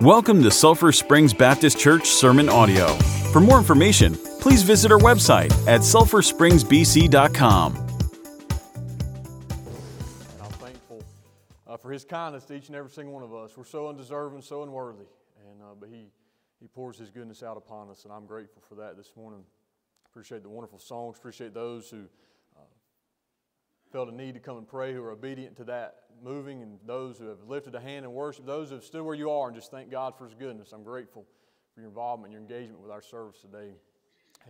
Welcome to Sulphur Springs Baptist Church Sermon Audio. For more information, please visit our website at sulphurspringsbc.com. I'm thankful uh, for His kindness to each and every single one of us. We're so undeserving, so unworthy, and uh, but He He pours His goodness out upon us, and I'm grateful for that this morning. Appreciate the wonderful songs. Appreciate those who felt a need to come and pray, who are obedient to that moving, and those who have lifted a hand in worship, those who have stood where you are and just thank God for His goodness. I'm grateful for your involvement, your engagement with our service today,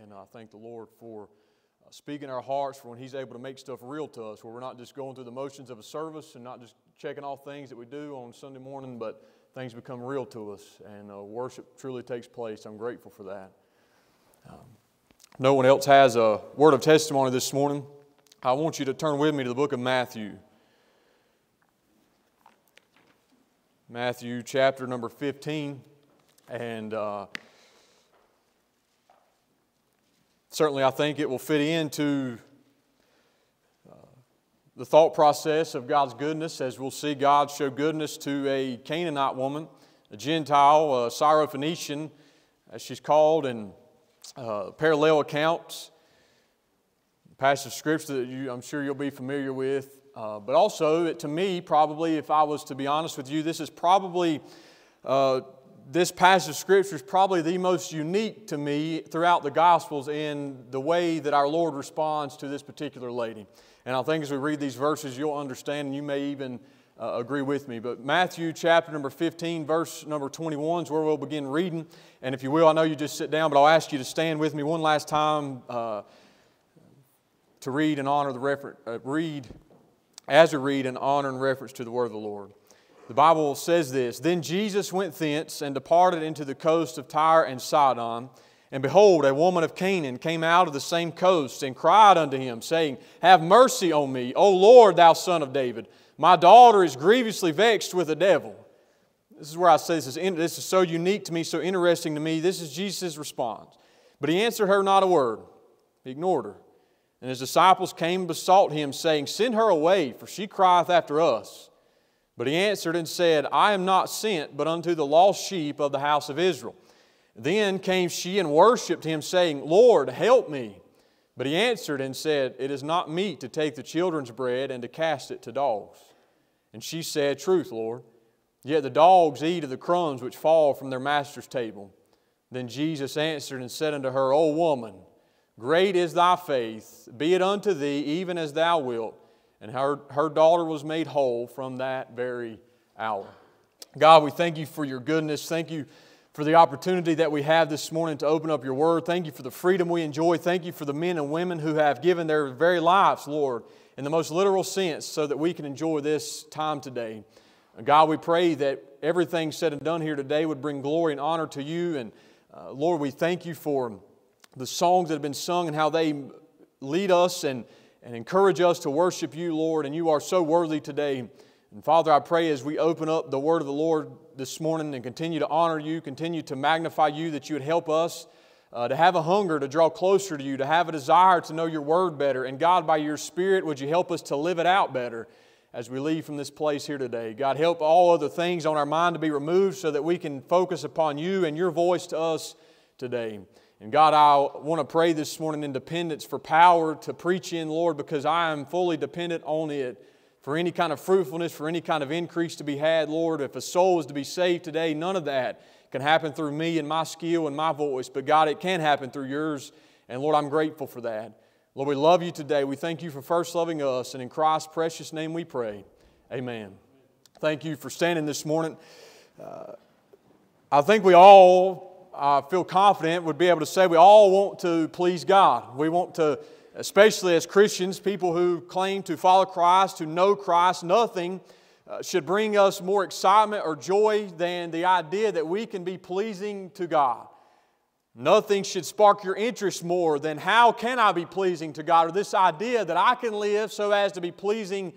and I thank the Lord for uh, speaking our hearts for when He's able to make stuff real to us, where we're not just going through the motions of a service and not just checking off things that we do on Sunday morning, but things become real to us, and uh, worship truly takes place. I'm grateful for that. Um, no one else has a word of testimony this morning. I want you to turn with me to the book of Matthew. Matthew chapter number 15. And uh, certainly, I think it will fit into uh, the thought process of God's goodness as we'll see God show goodness to a Canaanite woman, a Gentile, a Syrophoenician, as she's called, in uh, parallel accounts. Passage of scripture that you, I'm sure you'll be familiar with. Uh, but also, to me, probably, if I was to be honest with you, this is probably, uh, this passage of Scripture is probably the most unique to me throughout the Gospels in the way that our Lord responds to this particular lady. And I think as we read these verses, you'll understand, and you may even uh, agree with me. But Matthew chapter number 15, verse number 21 is where we'll begin reading. And if you will, I know you just sit down, but I'll ask you to stand with me one last time uh, to read and honor the reference, uh, read as we read in honor and reference to the word of the Lord. The Bible says this Then Jesus went thence and departed into the coast of Tyre and Sidon. And behold, a woman of Canaan came out of the same coast and cried unto him, saying, Have mercy on me, O Lord, thou son of David. My daughter is grievously vexed with the devil. This is where I say this is, this is so unique to me, so interesting to me. This is Jesus' response. But he answered her not a word, he ignored her. And his disciples came and besought him, saying, Send her away, for she crieth after us. But he answered and said, I am not sent but unto the lost sheep of the house of Israel. Then came she and worshipped him, saying, Lord, help me. But he answered and said, It is not meet to take the children's bread and to cast it to dogs. And she said, Truth, Lord. Yet the dogs eat of the crumbs which fall from their master's table. Then Jesus answered and said unto her, O woman, Great is thy faith, be it unto thee even as thou wilt. And her, her daughter was made whole from that very hour. God, we thank you for your goodness. Thank you for the opportunity that we have this morning to open up your word. Thank you for the freedom we enjoy. Thank you for the men and women who have given their very lives, Lord, in the most literal sense, so that we can enjoy this time today. God, we pray that everything said and done here today would bring glory and honor to you. And uh, Lord, we thank you for the songs that have been sung and how they lead us and, and encourage us to worship you, Lord, and you are so worthy today. And Father, I pray as we open up the word of the Lord this morning and continue to honor you, continue to magnify you, that you would help us uh, to have a hunger to draw closer to you, to have a desire to know your word better. And God, by your Spirit, would you help us to live it out better as we leave from this place here today? God, help all other things on our mind to be removed so that we can focus upon you and your voice to us today. And God, I want to pray this morning in dependence for power to preach in, Lord, because I am fully dependent on it for any kind of fruitfulness, for any kind of increase to be had, Lord. If a soul is to be saved today, none of that can happen through me and my skill and my voice. But God, it can happen through yours. And Lord, I'm grateful for that. Lord, we love you today. We thank you for first loving us. And in Christ's precious name we pray. Amen. Thank you for standing this morning. Uh, I think we all I feel confident would be able to say we all want to please God. We want to, especially as Christians, people who claim to follow Christ, to know Christ, nothing uh, should bring us more excitement or joy than the idea that we can be pleasing to God. Nothing should spark your interest more than how can I be pleasing to God or this idea that I can live so as to be pleasing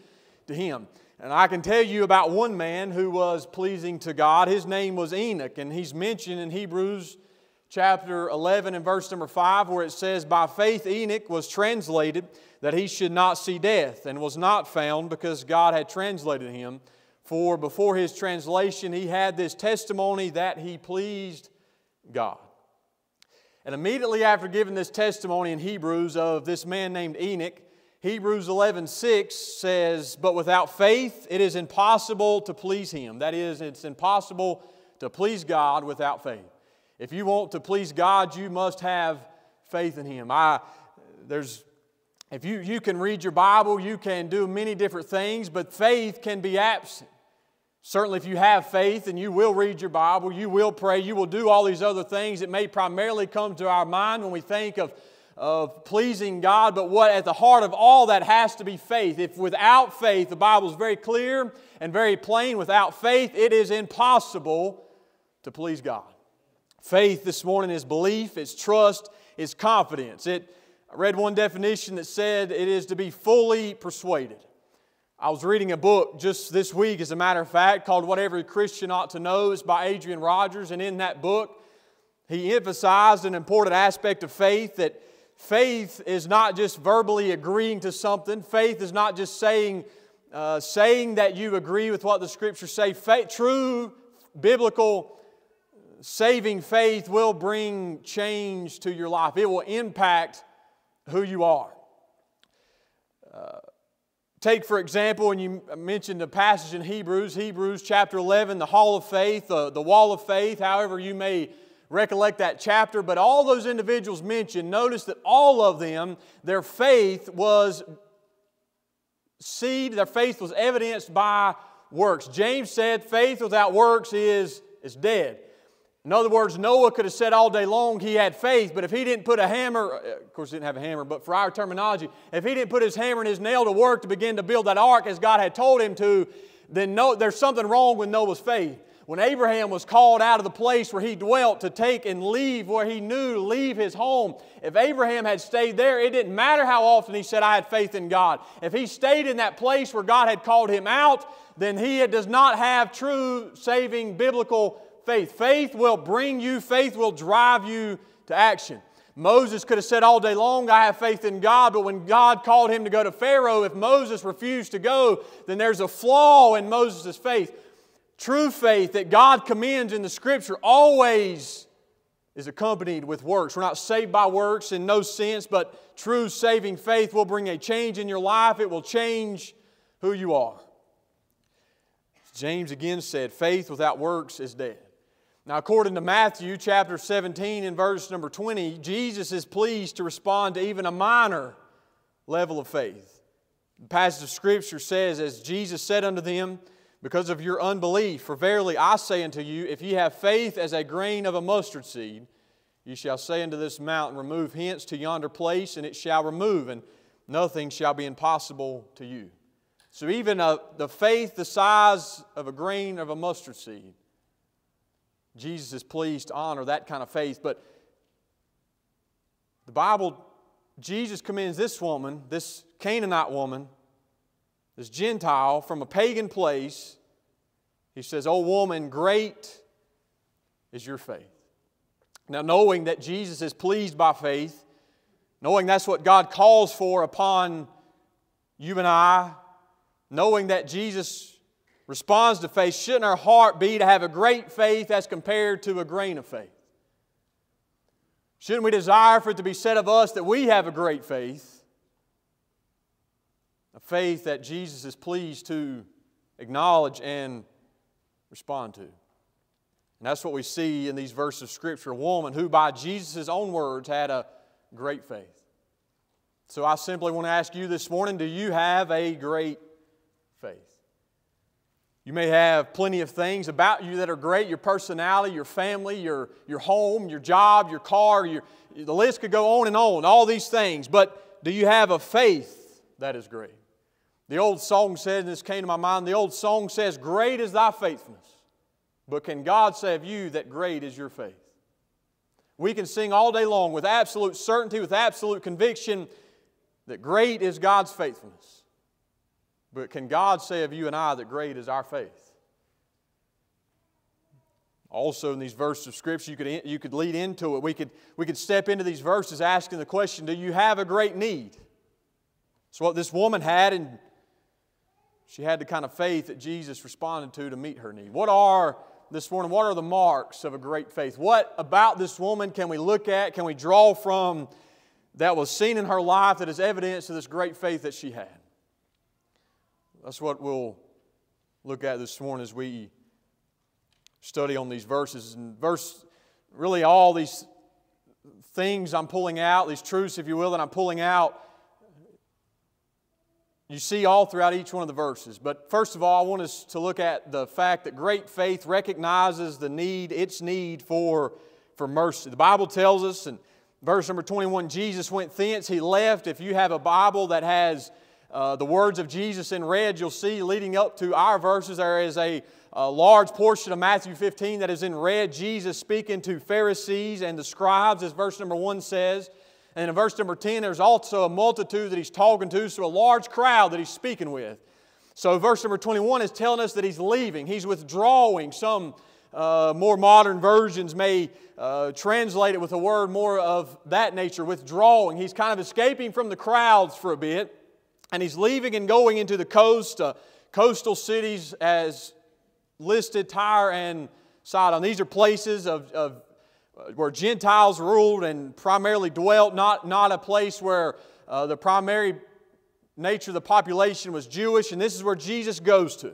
to Him. And I can tell you about one man who was pleasing to God. His name was Enoch, and he's mentioned in Hebrews chapter 11 and verse number 5, where it says, By faith Enoch was translated that he should not see death, and was not found because God had translated him. For before his translation, he had this testimony that he pleased God. And immediately after giving this testimony in Hebrews of this man named Enoch, Hebrews 11:6 says, "But without faith it is impossible to please him." That is, it's impossible to please God without faith. If you want to please God, you must have faith in him. I there's if you, you can read your Bible, you can do many different things, but faith can be absent. Certainly, if you have faith and you will read your Bible, you will pray, you will do all these other things, it may primarily come to our mind when we think of, of pleasing God, but what at the heart of all that has to be faith. If without faith, the Bible is very clear and very plain, without faith, it is impossible to please God. Faith this morning is belief, it's trust, it's confidence. It, I read one definition that said it is to be fully persuaded. I was reading a book just this week, as a matter of fact, called What Every Christian Ought to Know. It's by Adrian Rogers, and in that book, he emphasized an important aspect of faith that faith is not just verbally agreeing to something, faith is not just saying, uh, saying that you agree with what the scriptures say. Faith, true biblical saving faith will bring change to your life, it will impact who you are. Uh, Take, for example, and you mentioned the passage in Hebrews, Hebrews chapter 11, the hall of faith, the, the wall of faith, however you may recollect that chapter. But all those individuals mentioned, notice that all of them, their faith was seed, their faith was evidenced by works. James said, faith without works is, is dead. In other words, Noah could have said all day long he had faith, but if he didn't put a hammer, of course, he didn't have a hammer, but for our terminology, if he didn't put his hammer and his nail to work to begin to build that ark as God had told him to, then no, there's something wrong with Noah's faith. When Abraham was called out of the place where he dwelt to take and leave where he knew, to leave his home, if Abraham had stayed there, it didn't matter how often he said, I had faith in God. If he stayed in that place where God had called him out, then he does not have true saving biblical faith. Faith will bring you, faith will drive you to action. Moses could have said all day long, I have faith in God, but when God called him to go to Pharaoh, if Moses refused to go, then there's a flaw in Moses' faith. True faith that God commends in the Scripture always is accompanied with works. We're not saved by works in no sense, but true saving faith will bring a change in your life. It will change who you are. James again said, faith without works is dead. Now, according to Matthew chapter 17 and verse number 20, Jesus is pleased to respond to even a minor level of faith. The passage of Scripture says, As Jesus said unto them, Because of your unbelief, for verily I say unto you, if ye have faith as a grain of a mustard seed, ye shall say unto this mountain, Remove hence to yonder place, and it shall remove, and nothing shall be impossible to you. So, even a, the faith the size of a grain of a mustard seed Jesus is pleased to honor that kind of faith. But the Bible, Jesus commends this woman, this Canaanite woman, this Gentile from a pagan place. He says, Oh, woman, great is your faith. Now, knowing that Jesus is pleased by faith, knowing that's what God calls for upon you and I, knowing that Jesus responds to faith, shouldn't our heart be to have a great faith as compared to a grain of faith? Shouldn't we desire for it to be said of us that we have a great faith? A faith that Jesus is pleased to acknowledge and respond to. And that's what we see in these verses of Scripture. A woman who, by Jesus' own words, had a great faith. So I simply want to ask you this morning do you have a great faith? You may have plenty of things about you that are great your personality, your family, your, your home, your job, your car, your, the list could go on and on, all these things. But do you have a faith that is great? The old song says, and this came to my mind, the old song says, Great is thy faithfulness. But can God say of you that great is your faith? We can sing all day long with absolute certainty, with absolute conviction that great is God's faithfulness. But can God say of you and I that great is our faith? Also, in these verses of Scripture, you could, you could lead into it. We could, we could step into these verses asking the question Do you have a great need? It's what this woman had, and she had the kind of faith that Jesus responded to to meet her need. What are this morning, what are the marks of a great faith? What about this woman can we look at, can we draw from that was seen in her life that is evidence of this great faith that she had? That's what we'll look at this morning as we study on these verses. And verse, really, all these things I'm pulling out, these truths, if you will, that I'm pulling out, you see all throughout each one of the verses. But first of all, I want us to look at the fact that great faith recognizes the need, its need for, for mercy. The Bible tells us in verse number 21 Jesus went thence, he left. If you have a Bible that has uh, the words of Jesus in red, you'll see leading up to our verses, there is a, a large portion of Matthew 15 that is in red. Jesus speaking to Pharisees and the scribes, as verse number 1 says. And in verse number 10, there's also a multitude that he's talking to, so a large crowd that he's speaking with. So verse number 21 is telling us that he's leaving, he's withdrawing. Some uh, more modern versions may uh, translate it with a word more of that nature, withdrawing. He's kind of escaping from the crowds for a bit, and he's leaving and going into the coast, uh, coastal cities as listed Tyre and Sidon. These are places of, of where Gentiles ruled and primarily dwelt, not, not a place where uh, the primary nature of the population was Jewish, and this is where Jesus goes to.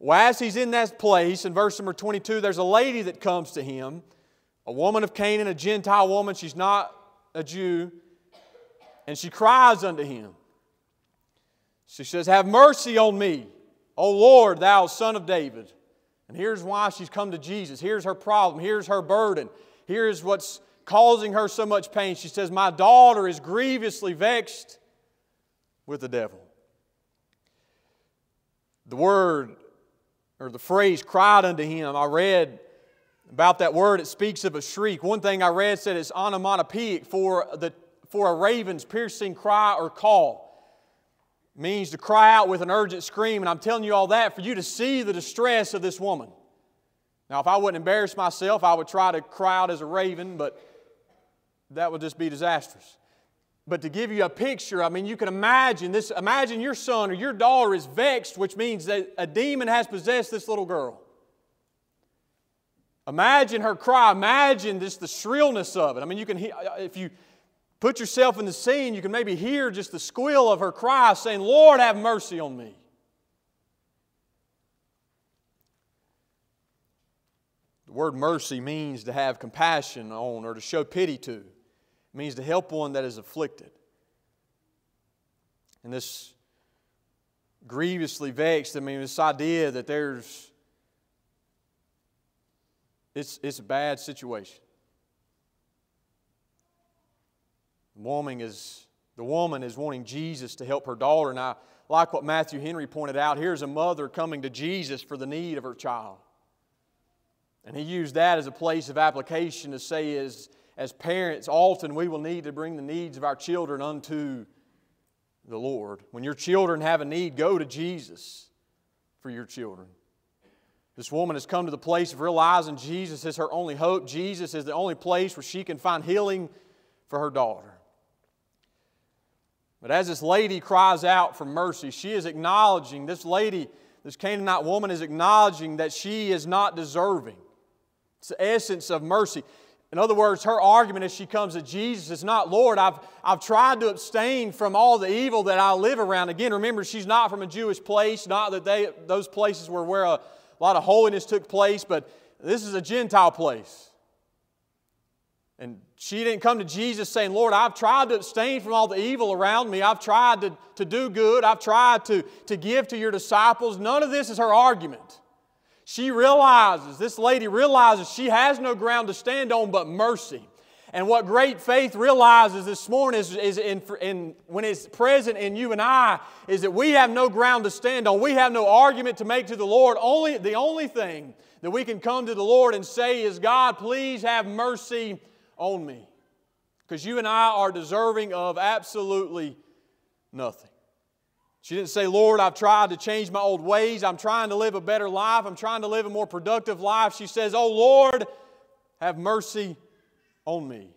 Well, as he's in that place, in verse number 22, there's a lady that comes to him, a woman of Canaan, a Gentile woman. She's not a Jew, and she cries unto him. She says, Have mercy on me, O Lord, thou son of David. And here's why she's come to Jesus. Here's her problem. Here's her burden. Here's what's causing her so much pain. She says, My daughter is grievously vexed with the devil. The word or the phrase cried unto him, I read about that word, it speaks of a shriek. One thing I read said it's onomatopoeic for, the, for a raven's piercing cry or call. Means to cry out with an urgent scream. And I'm telling you all that for you to see the distress of this woman. Now, if I wouldn't embarrass myself, I would try to cry out as a raven, but that would just be disastrous. But to give you a picture, I mean, you can imagine this. Imagine your son or your daughter is vexed, which means that a demon has possessed this little girl. Imagine her cry. Imagine just the shrillness of it. I mean, you can hear, uh, if you put yourself in the scene, you can maybe hear just the squeal of her cry saying, Lord, have mercy on me. Word mercy means to have compassion on or to show pity to. It means to help one that is afflicted. And this grievously vexed, I mean, this idea that there's, it's, it's a bad situation. The woman is, the woman is wanting Jesus to help her daughter. And I like what Matthew Henry pointed out. Here's a mother coming to Jesus for the need of her child. And he used that as a place of application to say, as, as parents, often we will need to bring the needs of our children unto the Lord. When your children have a need, go to Jesus for your children. This woman has come to the place of realizing Jesus is her only hope. Jesus is the only place where she can find healing for her daughter. But as this lady cries out for mercy, she is acknowledging, this lady, this Canaanite woman is acknowledging that she is not deserving. It's the essence of mercy. In other words, her argument as she comes to Jesus is not, Lord, I've, I've tried to abstain from all the evil that I live around. Again, remember, she's not from a Jewish place, not that they, those places were where a lot of holiness took place, but this is a Gentile place. And she didn't come to Jesus saying, Lord, I've tried to abstain from all the evil around me. I've tried to, to do good. I've tried to, to give to your disciples. None of this is her argument. She realizes, this lady realizes she has no ground to stand on but mercy. And what great faith realizes this morning is, is in, in, when it's present in you and I is that we have no ground to stand on. We have no argument to make to the Lord. Only, the only thing that we can come to the Lord and say is, God, please have mercy on me. Because you and I are deserving of absolutely nothing. She didn't say, Lord, I've tried to change my old ways. I'm trying to live a better life. I'm trying to live a more productive life. She says, Oh, Lord, have mercy on me.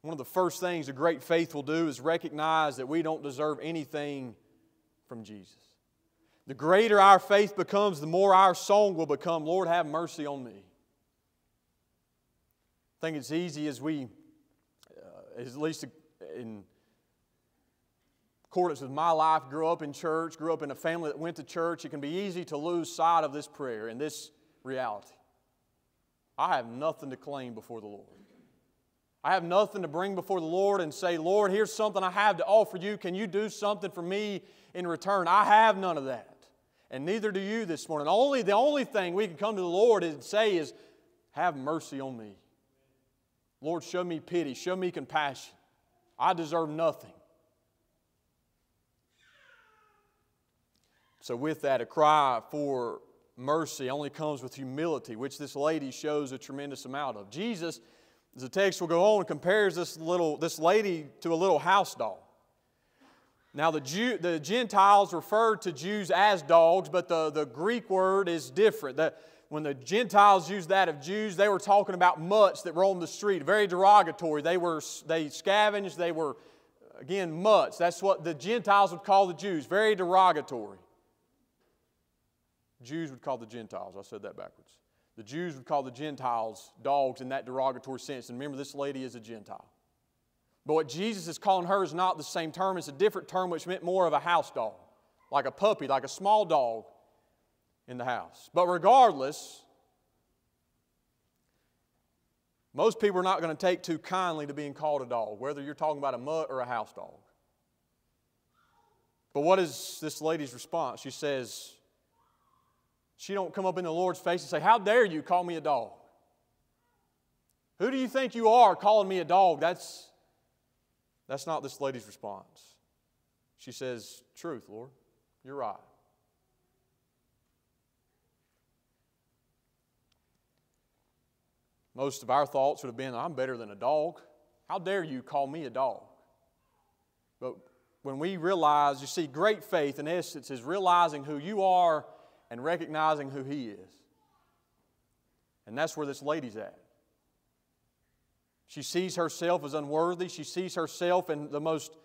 One of the first things a great faith will do is recognize that we don't deserve anything from Jesus. The greater our faith becomes, the more our song will become Lord, have mercy on me. I think it's easy as we, uh, at least in accordance with my life, grew up in church, grew up in a family that went to church, it can be easy to lose sight of this prayer and this reality. I have nothing to claim before the Lord. I have nothing to bring before the Lord and say, Lord, here's something I have to offer you. Can you do something for me in return? I have none of that. And neither do you this morning. Only the only thing we can come to the Lord and say is, have mercy on me. Lord, show me pity, show me compassion. I deserve nothing. So, with that, a cry for mercy only comes with humility, which this lady shows a tremendous amount of. Jesus as the text will go on, compares this, little, this lady to a little house dog. Now, the, Jew, the Gentiles referred to Jews as dogs, but the, the Greek word is different. The, when the Gentiles used that of Jews, they were talking about mutts that roamed the street, very derogatory. They, were, they scavenged, they were, again, mutts. That's what the Gentiles would call the Jews, very derogatory. Jews would call the Gentiles. I said that backwards. The Jews would call the Gentiles dogs in that derogatory sense. And remember, this lady is a Gentile. But what Jesus is calling her is not the same term, it's a different term which meant more of a house dog, like a puppy, like a small dog in the house. But regardless, most people are not going to take too kindly to being called a dog, whether you're talking about a mutt or a house dog. But what is this lady's response? She says, she don't come up in the Lord's face and say, How dare you call me a dog? Who do you think you are calling me a dog? That's, that's not this lady's response. She says, Truth, Lord. You're right. Most of our thoughts would have been, I'm better than a dog. How dare you call me a dog? But when we realize, you see, great faith in essence is realizing who you are and recognizing who He is. And that's where this lady's at. She sees herself as unworthy. She sees herself in the most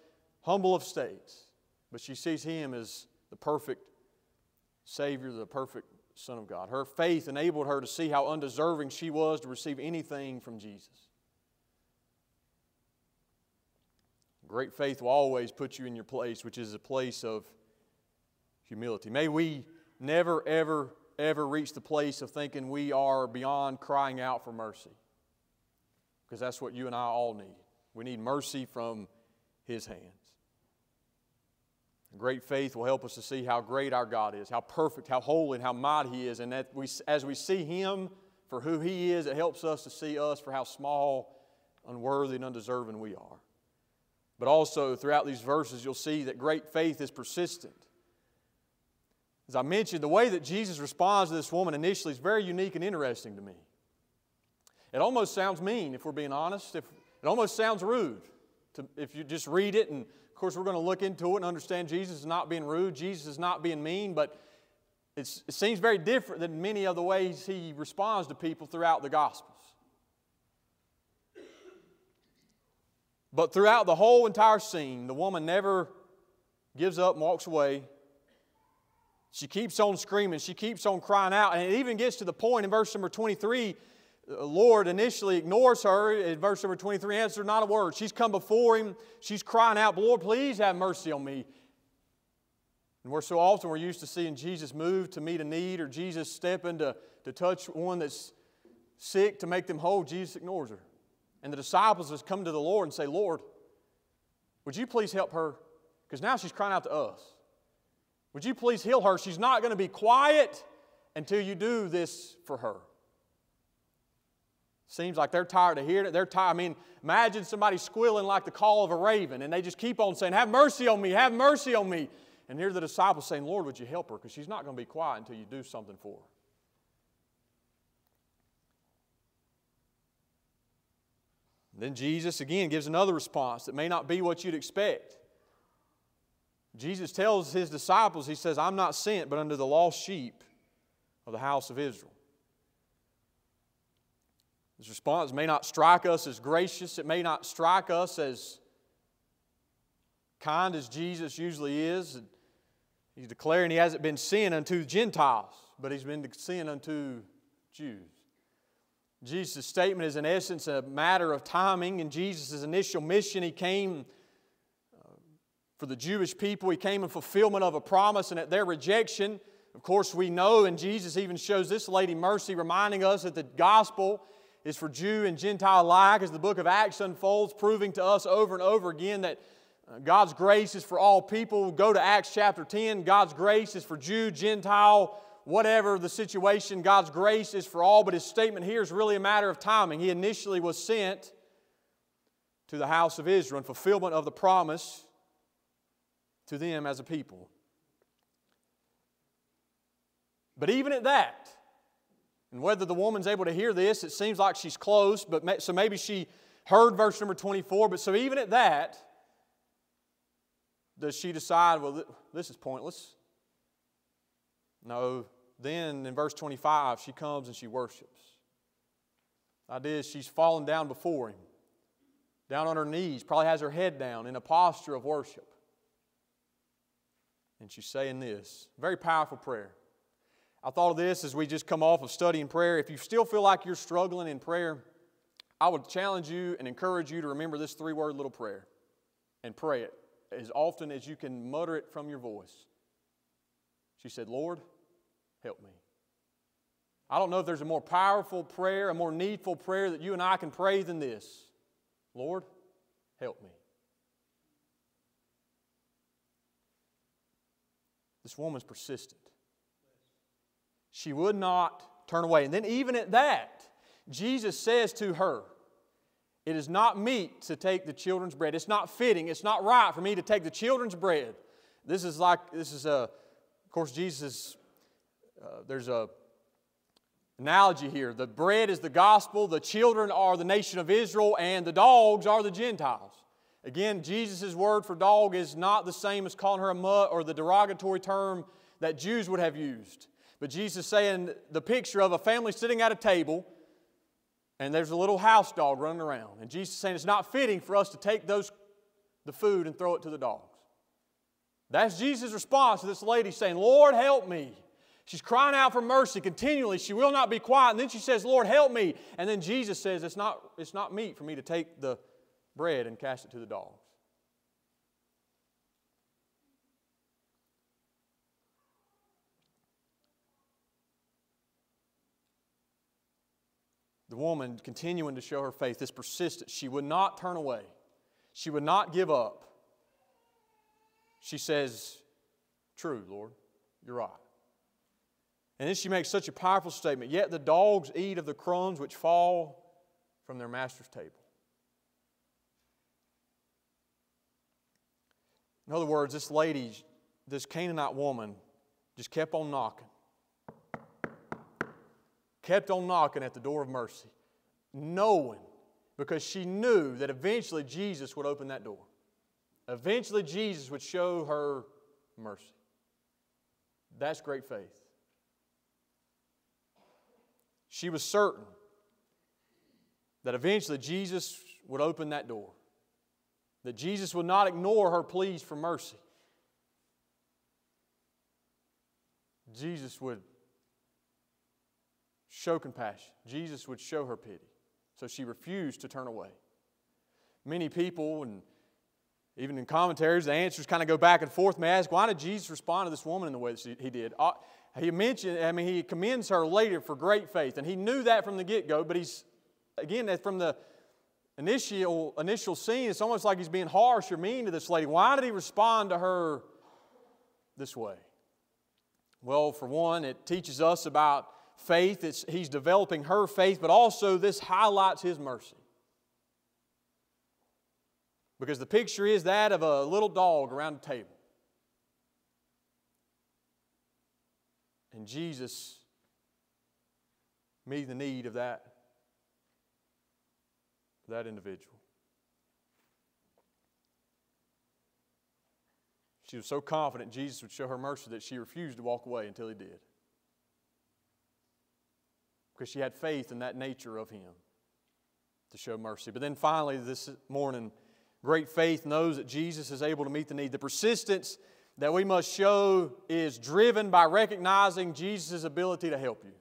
humble of states. But she sees Him as the perfect Savior, the perfect Son of God. Her faith enabled her to see how undeserving she was to receive anything from Jesus. Great faith will always put you in your place, which is a place of humility. May we never, ever, ever reach the place of thinking we are beyond crying out for mercy. Because that's what you and I all need. We need mercy from His hands. Great faith will help us to see how great our God is, how perfect, how holy, and how mighty He is. And that we, as we see Him for who He is, it helps us to see us for how small, unworthy, and undeserving we are. But also, throughout these verses, you'll see that great faith is persistent. As I mentioned, the way that Jesus responds to this woman initially is very unique and interesting to me. It almost sounds mean, if we're being honest. If, it almost sounds rude to, if you just read it. And of course, we're going to look into it and understand Jesus is not being rude, Jesus is not being mean, but it seems very different than many of the ways he responds to people throughout the Gospels. But throughout the whole entire scene, the woman never gives up and walks away she keeps on screaming. She keeps on crying out. And it even gets to the point in verse number 23, the Lord initially ignores her. In verse number 23, answers not a word. She's come before him. She's crying out, Lord, please have mercy on me. And we're so often we're used to seeing Jesus move to meet a need or Jesus step in to, to touch one that's sick to make them whole. Jesus ignores her. And the disciples just come to the Lord and say, Lord, would you please help her? Because now she's crying out to us. Would you please heal her? She's not going to be quiet until you do this for her. Seems like they're tired of hearing it. They're tired. I mean, imagine somebody squealing like the call of a raven, and they just keep on saying, Have mercy on me, have mercy on me. And here the disciples saying, Lord, would you help her? Because she's not going to be quiet until you do something for her. Then Jesus again gives another response that may not be what you'd expect. Jesus tells his disciples, He says, I'm not sent but unto the lost sheep of the house of Israel. His response may not strike us as gracious, it may not strike us as kind as Jesus usually is. He's declaring he hasn't been sent unto Gentiles, but he's been sent unto Jews. Jesus' statement is, in essence, a matter of timing. In Jesus' initial mission, he came for the Jewish people, he came in fulfillment of a promise, and at their rejection, of course, we know, and Jesus even shows this lady mercy, reminding us that the gospel is for Jew and Gentile alike, as the book of Acts unfolds, proving to us over and over again that uh, God's grace is for all people. Go to Acts chapter 10. God's grace is for Jew, Gentile, whatever the situation, God's grace is for all, but his statement here is really a matter of timing. He initially was sent to the house of Israel in fulfillment of the promise to them as a people. But even at that, and whether the woman's able to hear this, it seems like she's close, but so maybe she heard verse number 24. But so even at that, does she decide, well, this is pointless? No, then in verse 25, she comes and she worships. The idea is she's fallen down before him, down on her knees, probably has her head down in a posture of worship. And she's saying this very powerful prayer. I thought of this as we just come off of studying prayer. If you still feel like you're struggling in prayer, I would challenge you and encourage you to remember this three word little prayer and pray it as often as you can mutter it from your voice. She said, Lord, help me. I don't know if there's a more powerful prayer, a more needful prayer that you and I can pray than this. Lord, help me. This woman's persistent. She would not turn away. And then, even at that, Jesus says to her, It is not meet to take the children's bread. It's not fitting. It's not right for me to take the children's bread. This is like, this is a, of course, Jesus uh, there's a analogy here. The bread is the gospel, the children are the nation of Israel, and the dogs are the Gentiles. Again, Jesus' word for dog is not the same as calling her a mutt or the derogatory term that Jews would have used. But Jesus is saying the picture of a family sitting at a table and there's a little house dog running around. And Jesus is saying it's not fitting for us to take those, the food and throw it to the dogs. That's Jesus' response to this lady saying, Lord, help me. She's crying out for mercy continually. She will not be quiet. And then she says, Lord, help me. And then Jesus says, It's not, it's not meet for me to take the bread and cast it to the dogs. The woman continuing to show her faith, this persistence, she would not turn away. She would not give up. She says, True, Lord, you're right. And then she makes such a powerful statement Yet the dogs eat of the crumbs which fall from their master's table. In other words, this lady, this Canaanite woman, just kept on knocking. Kept on knocking at the door of mercy, knowing, because she knew that eventually Jesus would open that door. Eventually, Jesus would show her mercy. That's great faith. She was certain that eventually Jesus would open that door, that Jesus would not ignore her pleas for mercy. Jesus would show compassion. Jesus would show her pity. So she refused to turn away. Many people, and even in commentaries, the answers kind of go back and forth. May I ask, why did Jesus respond to this woman in the way that he did? Uh, he mentioned, I mean, he commends her later for great faith, and he knew that from the get go, but he's, again, from the initial, initial scene, it's almost like he's being harsh or mean to this lady. Why did he respond to her this way? Well, for one, it teaches us about faith. It's, he's developing her faith, but also this highlights his mercy. Because the picture is that of a little dog around a table. And Jesus meeting the need of that, that individual. She was so confident Jesus would show her mercy that she refused to walk away until he did. Because she had faith in that nature of him to show mercy. But then finally, this morning, great faith knows that Jesus is able to meet the need. The persistence that we must show is driven by recognizing Jesus' ability to help you.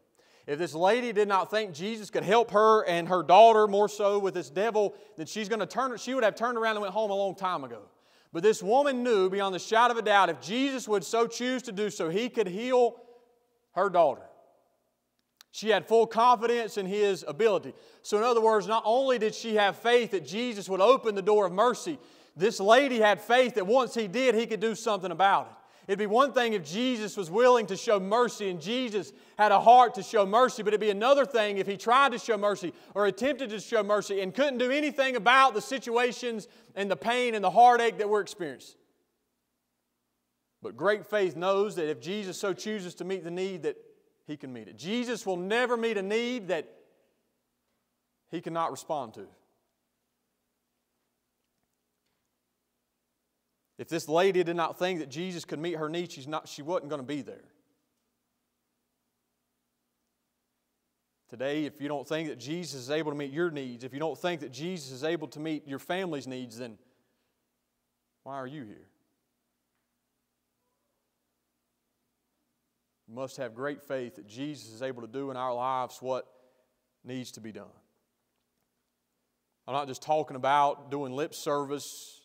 If this lady did not think Jesus could help her and her daughter more so with this devil, then she's going to turn, she would have turned around and went home a long time ago. But this woman knew beyond the shadow of a doubt if Jesus would so choose to do so, he could heal her daughter. She had full confidence in his ability. So, in other words, not only did she have faith that Jesus would open the door of mercy, this lady had faith that once he did, he could do something about it. It'd be one thing if Jesus was willing to show mercy and Jesus had a heart to show mercy, but it'd be another thing if he tried to show mercy or attempted to show mercy and couldn't do anything about the situations and the pain and the heartache that we're experiencing. But great faith knows that if Jesus so chooses to meet the need, that he can meet it. Jesus will never meet a need that he cannot respond to. If this lady did not think that Jesus could meet her needs, she's not, she wasn't going to be there. Today, if you don't think that Jesus is able to meet your needs, if you don't think that Jesus is able to meet your family's needs, then why are you here? You must have great faith that Jesus is able to do in our lives what needs to be done. I'm not just talking about doing lip service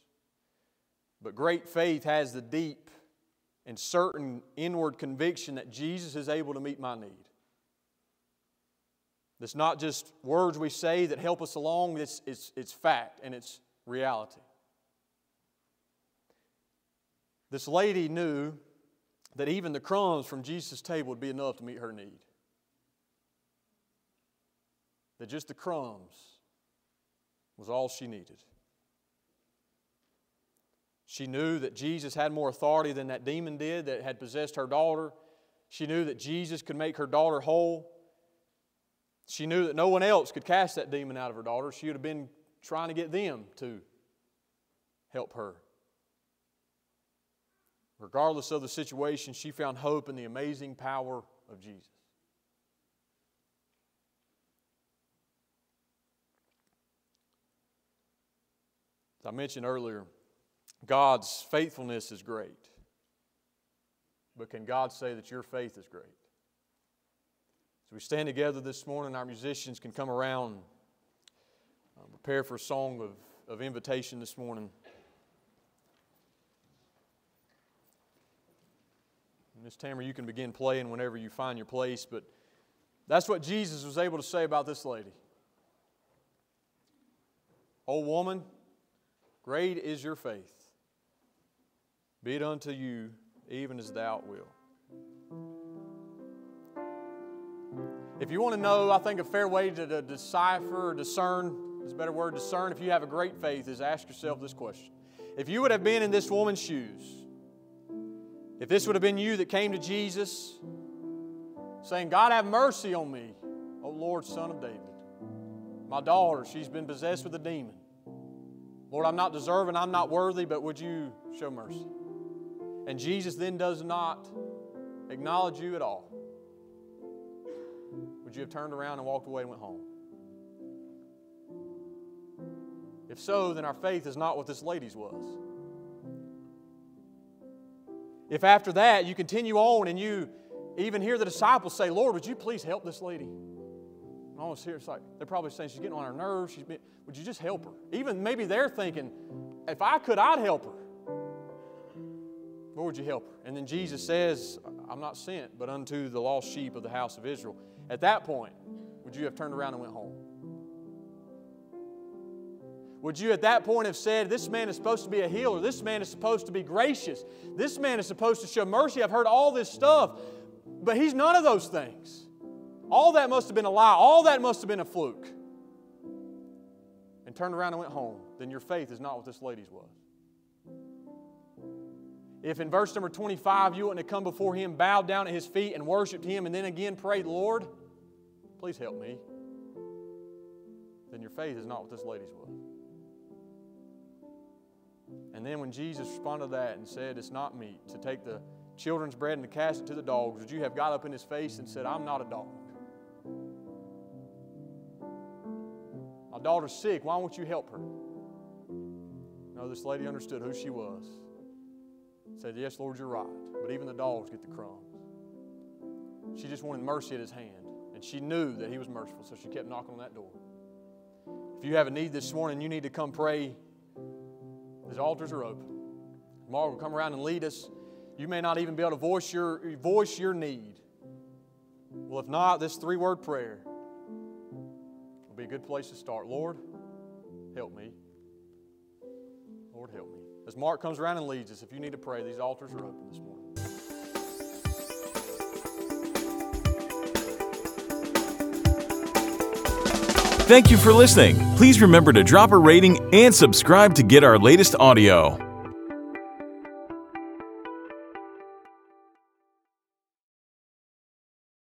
but great faith has the deep and certain inward conviction that Jesus is able to meet my need. It's not just words we say that help us along, it's, it's, it's fact and it's reality. This lady knew that even the crumbs from Jesus' table would be enough to meet her need. That just the crumbs was all she needed. She knew that Jesus had more authority than that demon did that had possessed her daughter. She knew that Jesus could make her daughter whole. She knew that no one else could cast that demon out of her daughter. She would have been trying to get them to help her. Regardless of the situation, she found hope in the amazing power of Jesus. As I mentioned earlier, God's faithfulness is great. But can God say that your faith is great? So we stand together this morning. Our musicians can come around, uh, prepare for a song of, of invitation this morning. Miss Tamara, you can begin playing whenever you find your place, but that's what Jesus was able to say about this lady. Old woman, great is your faith. Be it unto you even as thou wilt. If you want to know, I think a fair way to, to decipher or discern is a better word, discern, if you have a great faith, is ask yourself this question. If you would have been in this woman's shoes, if this would have been you that came to Jesus saying, God, have mercy on me, O Lord, Son of David. My daughter, she's been possessed with a demon. Lord, I'm not deserving, I'm not worthy, but would you show mercy? And Jesus then does not acknowledge you at all, would you have turned around and walked away and went home? If so, then our faith is not what this lady's was. If after that you continue on and you even hear the disciples say, Lord, would you please help this lady? And almost here, it's like they're probably saying she's getting on our nerves. She's been, would you just help her? Even maybe they're thinking, if I could, I'd help her. Lord, would you help her? And then Jesus says, I'm not sent, but unto the lost sheep of the house of Israel. At that point, would you have turned around and went home? Would you at that point have said, This man is supposed to be a healer. This man is supposed to be gracious. This man is supposed to show mercy. I've heard all this stuff, but he's none of those things. All that must have been a lie. All that must have been a fluke. And turned around and went home. Then your faith is not what this lady's was. If in verse number 25 you wouldn't have come before him, bowed down at his feet, and worshiped him, and then again prayed, Lord, please help me, then your faith is not what this lady's was. And then when Jesus responded to that and said, It's not meet to take the children's bread and to cast it to the dogs, would you have got up in his face and said, I'm not a dog? My daughter's sick. Why won't you help her? No, this lady understood who she was Said, Yes, Lord, you're right. But even the dogs get the crumbs. She just wanted mercy at his hand. And she knew that he was merciful, so she kept knocking on that door. If you have a need this morning, you need to come pray. His altars are open. Mark will come around and lead us. You may not even be able to voice your, voice your need. Well, if not, this three word prayer will be a good place to start. Lord, help me. Lord, help me. As Mark comes around and leads us, if you need to pray, these altars are open this morning. Thank you for listening. Please remember to drop a rating and subscribe to get our latest audio.